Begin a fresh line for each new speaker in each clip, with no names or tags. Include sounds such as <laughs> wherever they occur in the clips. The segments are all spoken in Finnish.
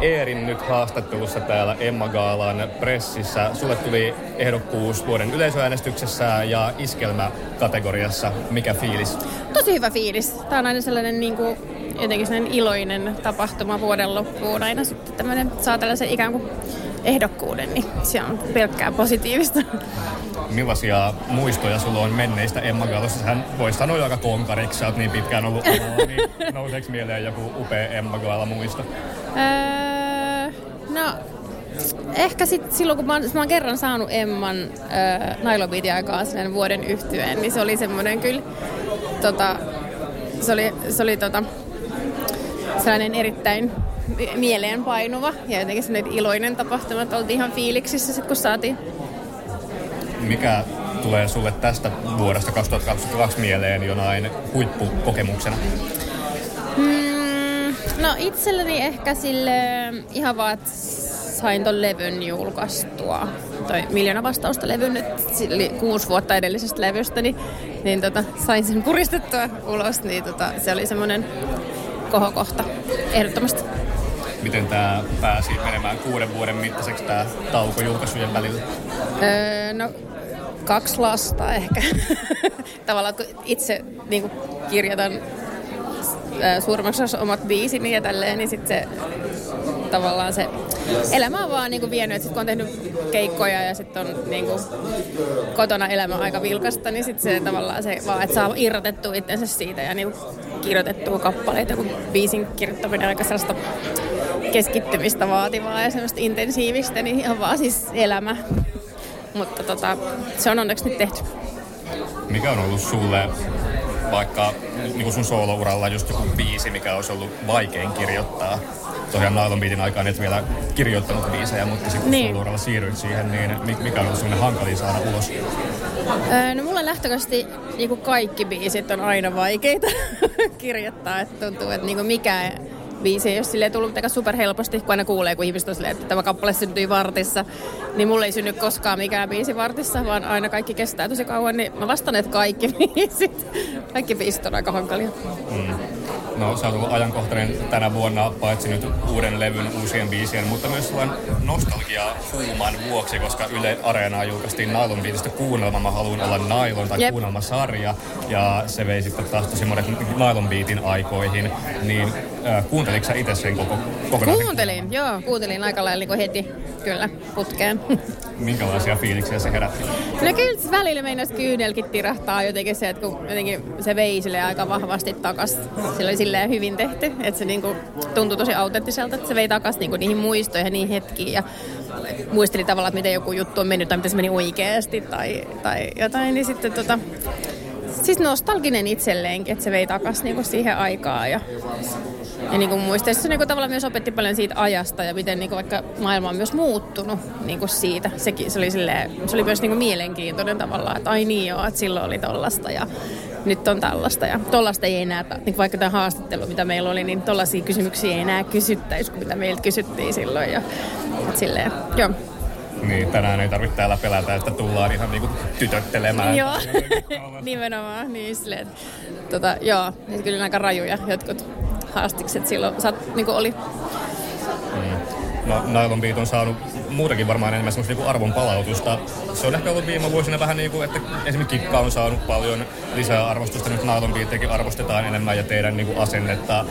Eerin nyt haastattelussa täällä Emma Gaalan pressissä. Sulle tuli ehdokkuus vuoden yleisöäänestyksessä ja iskelmäkategoriassa. Mikä fiilis?
Tosi hyvä fiilis. Tämä on aina sellainen niin kuin, jotenkin sellainen iloinen tapahtuma vuoden loppuun. Aina sitten tämmöinen saa tällaisen ikään kuin ehdokkuuden, niin se on pelkkää positiivista.
Millaisia muistoja sulla on menneistä Emma Gaalassa? Hän voi sanoa aika konkariksi, sä oot niin pitkään ollut <laughs> alalla, niin nouseeko mieleen joku upea Emma Gaala muisto?
No, ehkä sit silloin, kun mä oon, mä oon kerran saanut Emman öö, Nailobiitin aikaa sen vuoden yhtyeen, niin se oli semmoinen kyllä, tota, se oli, se oli tota, sellainen erittäin mieleenpainuva ja jotenkin sellainen iloinen tapahtuma, että oltiin ihan fiiliksissä sit, kun saatiin.
Mikä tulee sulle tästä vuodesta 2022 mieleen jonain huippukokemuksena?
Mm, no itselleni ehkä sille ihan vaan, että sain ton levyn julkaistua. Toi Miljoona vastausta levyn nyt kuusi vuotta edellisestä levystä, niin, niin tota, sain sen puristettua ulos, niin tota, se oli semmoinen kohokohta ehdottomasti.
Miten tämä pääsi menemään kuuden vuoden mittaiseksi tämä tauko julkaisujen välillä?
Öö, no kaksi lasta ehkä. <laughs> Tavallaan kun itse niin kuin kirjoitan suurimmaksi osassa omat biisini ja tälleen, niin sitten se tavallaan se elämä on vaan niinku vienyt, että kun on tehnyt keikkoja ja sitten on niinku kotona elämä aika vilkasta, niin sitten se tavallaan se vaan, että saa irrotettua itsensä siitä ja niinku kirjoitettua kappaleita, kun biisin kirjoittaminen on aika sellaista keskittymistä vaativaa ja semmoista intensiivistä, niin ihan vaan siis elämä. Mutta tota, se on onneksi nyt tehty.
Mikä on ollut sulle vaikka niin sun soolouralla just joku biisi, mikä olisi ollut vaikein kirjoittaa? Tosiaan Nylon Beatin aikaan et vielä kirjoittanut biisejä, mutta sitten
Niin.
niin. soolouralla siirryit siihen, niin mi- mikä on ollut sellainen hankalin saada ulos?
Öö, no mulla lähtökohtaisesti niinku kaikki biisit on aina vaikeita <laughs> kirjoittaa. Että tuntuu, että niinku mikään biisi ei ole silleen tullut mitenkään superhelposti, kun aina kuulee, kun ihmiset on silleen, että tämä kappale syntyi vartissa. Niin mulle ei synny koskaan mikään biisi vartissa, vaan aina kaikki kestää tosi kauan. Niin mä vastaan, että kaikki <laughs> biisit, kaikki biisit on aika hankalia.
Mm. No sä oot ollut ajankohtainen tänä vuonna, paitsi nyt uuden levyn uusien biisien, mutta myös sellainen nostalgia huuman vuoksi, koska Yle Areenaa julkaistiin Nylon Beatista kuunnelma, mä haluan olla Nylon tai
Jep.
kuunnelmasarja, ja se vei sitten taas tosi monet Nylon Beatin aikoihin, niin äh, kuunteliko sä itse sen koko, kokonaisen?
Kuuntelin, joo, kuuntelin aika lailla niin heti, kyllä, putkeen. <laughs>
Minkälaisia fiiliksiä se herätti?
No kyllä välillä meinas kyynelkin tirahtaa jotenkin se, että kun jotenkin se vei sille aika vahvasti takas. Sillä oli silleen hyvin tehty, että se niinku tuntui tosi autenttiselta, että se vei takas niinku niihin muistoihin ja niihin hetkiin ja muisteli tavallaan, että miten joku juttu on mennyt tai miten se meni oikeasti tai, tai jotain, niin sitten tota, siis nostalginen itselleenkin, että se vei takas niinku siihen aikaan ja ja niin kuin muistan, se niin kuin tavallaan myös opetti paljon siitä ajasta ja miten niin kuin vaikka maailma on myös muuttunut niin kuin siitä. Sekin, se, oli silleen, se oli myös niin kuin mielenkiintoinen tavallaan, että ai niin joo, että silloin oli tollasta ja nyt on tällaista. Ja tollasta ei enää, niin kuin vaikka tämä haastattelu, mitä meillä oli, niin tollaisia kysymyksiä ei enää kysyttäisi kuin mitä meiltä kysyttiin silloin. Ja, että silleen, joo.
Niin, tänään ei tarvitse täällä pelätä, että tullaan ihan niinku tytöttelemään.
Joo, <laughs> nimenomaan. Niin silleen, tota, joo, kyllä aika rajuja jotkut haastikset silloin. Sä, niin kuin oli
No, Nylon Beat on saanut muutakin varmaan enemmän semmoista niinku arvon palautusta. Se on ehkä ollut viime vuosina vähän niin kuin, että esimerkiksi Kikka on saanut paljon lisää arvostusta. Nyt Nylon Beatiakin arvostetaan enemmän ja teidän niin kuin asennetta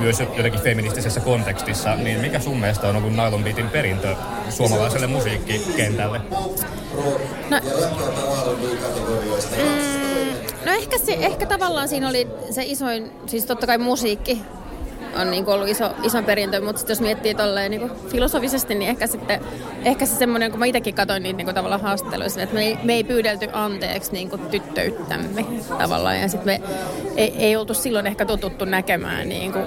myös jotenkin feministisessä kontekstissa. Niin mikä sun mielestä on ollut Nylon Beatin perintö suomalaiselle musiikkikentälle?
No, mm, ehkä, se, ehkä tavallaan siinä oli se isoin, siis totta kai musiikki on niin ollut iso, iso perintö, mutta sit jos miettii tolleen niin filosofisesti, niin ehkä sitten ehkä se semmoinen, kun mä itsekin katsoin niitä niin tavallaan haastatteluissa, että me ei, me ei pyydelty anteeksi niin tyttöyttämme tavallaan, ja sitten me ei, ei oltu silloin ehkä totuttu näkemään niin kuin,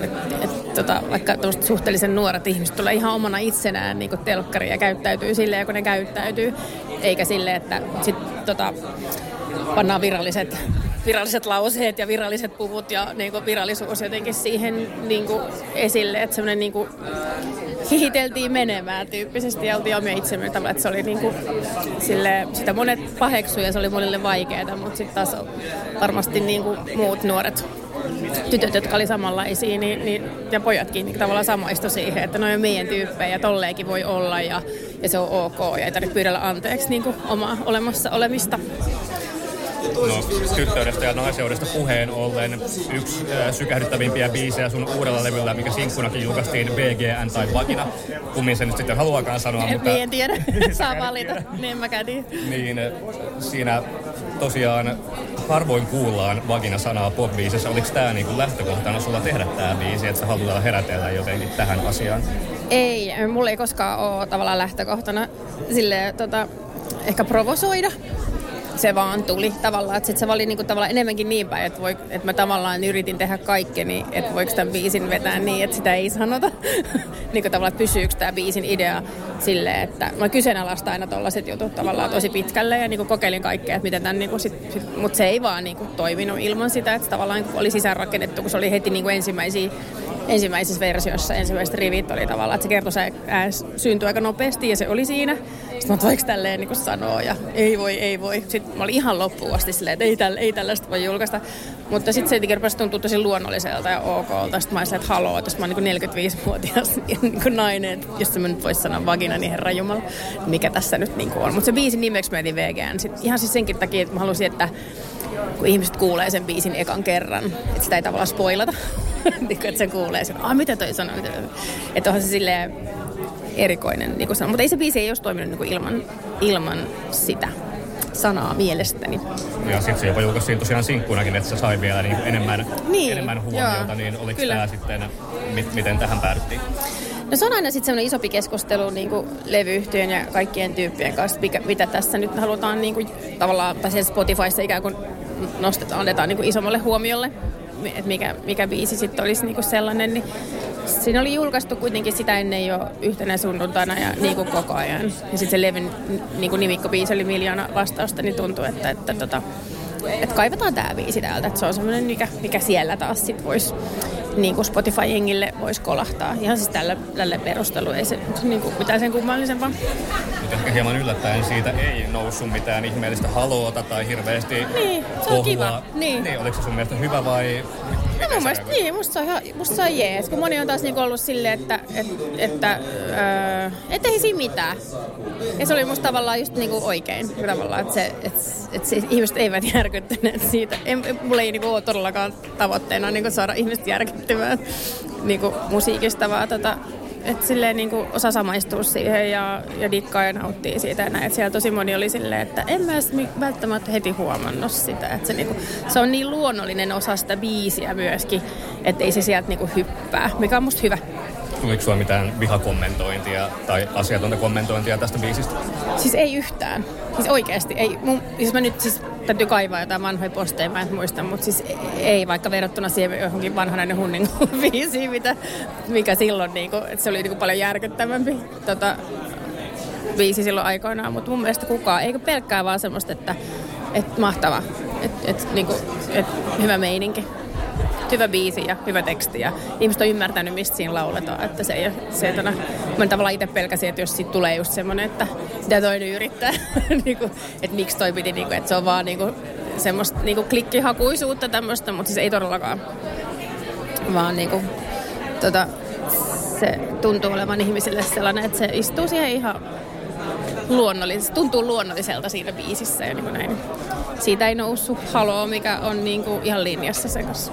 et, et, tota, vaikka suhteellisen nuoret ihmiset tulee ihan omana itsenään niin telkkariin ja käyttäytyy silleen, kun ne käyttäytyy, eikä silleen, että sit, tota, pannaan viralliset, viralliset lauseet ja viralliset puvut ja niin kuin virallisuus jotenkin siihen niin kuin esille, että semmoinen niin kuin hihiteltiin menemään tyyppisesti ja oltiin omia itsemme että se oli niin kuin, sille, sitä monet paheksu ja se oli monille vaikeaa, mutta sitten taas varmasti niin kuin muut nuoret tytöt, jotka oli samanlaisia, niin, niin, ja pojatkin niin tavallaan samaistu siihen, että ne on meidän tyyppejä ja tolleenkin voi olla ja, ja se on ok ja ei tarvitse pyydellä anteeksi niin kuin omaa olemassa olemista.
No, tyttöydestä ja naiseudesta puheen ollen yksi äh, sykähdyttävimpiä biisejä sun uudella levyllä, mikä sinkkunakin julkaistiin VGN tai Vagina. Kummin se nyt sitten haluakaan sanoa,
en,
mutta...
En tiedä, <laughs> saa valita, niin mä kätin.
Niin, siinä tosiaan harvoin kuullaan vagina-sanaa pop Oliko tämä niinku lähtökohtana sulla tehdä tämä biisi, että sä haluaa herätellä jotenkin tähän asiaan?
Ei, mulla ei koskaan ole tavallaan lähtökohtana sille tota, ehkä provosoida se vaan tuli tavallaan. Että sit se oli niinku tavallaan enemmänkin niin päin, että, voi, että mä tavallaan yritin tehdä kaikkeni, että voiko tämän biisin vetää niin, että sitä ei sanota. <laughs> niin kuin tavallaan, että pysyykö tämä biisin idea silleen, että mä kyseenalaistan aina tollaiset jutut tavallaan tosi pitkälle ja niinku kokeilin kaikkea, että miten tämän niinku sit, sit mutta se ei vaan niinku toiminut ilman sitä, että tavallaan oli sisäänrakennettu, kun se oli heti niinku ensimmäisiä ensimmäisessä versiossa ensimmäiset rivit oli tavallaan, että se kertoi se ääs syntyi aika nopeasti ja se oli siinä. Sitten mä voiko tälleen niin sanoa ja ei voi, ei voi. Sitten mä olin ihan loppuun asti silleen, että ei, tällä, ei tällaista voi julkaista. Mutta sitten se jotenkin rupesi tuntua tosi luonnolliselta ja okolta. Sitten mä olin että haloo, että mä oon <laughs> niin 45-vuotias niin nainen, että jos mä nyt voisi sanoa vagina, niin herra Jumala, mikä tässä nyt niin on. Mutta se biisin nimeksi mä VGN. Sitten ihan siis senkin takia, että mä halusin, että kun ihmiset kuulee sen biisin ekan kerran, että sitä ei tavallaan spoilata. <laughs> niin että se kuulee sen, ah mitä toi sanoo. Että onhan se silleen erikoinen niin kuin Mutta ei se biisi ei olisi toiminut niin kuin ilman, ilman sitä sanaa mielestäni.
Ja sitten se jopa julkaistiin tosiaan sinkkunakin, että se sai vielä niin enemmän, niin, enemmän huomiota, joo, niin oliko kyllä. tämä sitten, mit, miten tähän päädyttiin?
No se on aina sitten semmoinen isompi keskustelu niin kuin levyyhtiön ja kaikkien tyyppien kanssa, mikä, mitä tässä nyt halutaan niin kuin, tavallaan, tai siellä Spotifyssa ikään kuin nostetaan, annetaan niin kuin isommalle huomiolle, että mikä, mikä biisi sitten olisi niin kuin sellainen, niin siinä oli julkaistu kuitenkin sitä ennen jo yhtenä sunnuntaina ja niin kuin koko ajan. Ja sitten se Levin niin kuin nimikkobiisi oli miljoona vastausta, niin tuntuu, että, että, tota, että kaivataan tämä biisi täältä. Että se on semmoinen, mikä, mikä siellä taas sitten voisi niin kuin Spotify-jengille voisi kolahtaa. Ihan siis tällä, tällä perustelu, ei se niin kuin mitään sen kummallisempaa.
Mutta ehkä hieman yllättäen siitä ei noussut mitään ihmeellistä haloota tai hirveästi
Niin, se on kiva. Niin.
niin. Oliko se sun mielestä hyvä vai
No mun mielestä niin, musta se on, ihan, musta se on jees, kun moni on taas niinku ollut silleen, että, et, että öö, et ei siinä mitään. Ja se oli musta tavallaan just niinku oikein, tavallaan, että, se, et, et se, ihmiset eivät järkyttäneet siitä. En, mulla ei niinku ole todellakaan tavoitteena niinku saada ihmiset järkyttymään niinku musiikista, vaan tota, että silleen niin kuin osa samaistua siihen ja, ja dikkaa ja nauttii siitä ja näin. Et siellä tosi moni oli silleen, että en mä välttämättä heti huomannut sitä. Että se, niin kuin, se on niin luonnollinen osa sitä biisiä myöskin, että ei se sieltä niin kuin hyppää, mikä on musta hyvä.
Tuliko sulla mitään vihakommentointia tai asiatonta kommentointia tästä biisistä?
Siis ei yhtään. Siis oikeasti. Ei, mun, siis mä nyt siis täytyy kaivaa jotain vanhoja posteja, mä en muista, mutta siis ei vaikka verrattuna siihen johonkin vanhanainen hunnin <laughs> biisiin, mitä, mikä silloin, niinku, että se oli niinku paljon järkyttävämpi tota, biisi silloin aikoinaan, mutta mun mielestä kukaan, eikö pelkkää vaan semmoista, että, että mahtava, että, että, niinku, että hyvä meininki hyvä biisi ja hyvä teksti ja ihmiset on ymmärtänyt, mistä siinä lauletaan. Että se ei se, että mä tavallaan itse pelkäsin, että jos siitä tulee just semmoinen, että sitä toinen yrittää, <laughs> niin kuin, että miksi toi piti, niin kuin, että se on vaan niin kuin, semmoista niin kuin klikkihakuisuutta tämmöistä, mutta siis ei todellakaan. Vaan niin kuin, tota, se tuntuu olevan ihmisille sellainen, että se istuu siihen ihan luonnollis, tuntuu luonnolliselta siinä biisissä ja niin kuin näin. Siitä ei noussut haloo, mikä on niin kuin ihan linjassa sen kanssa.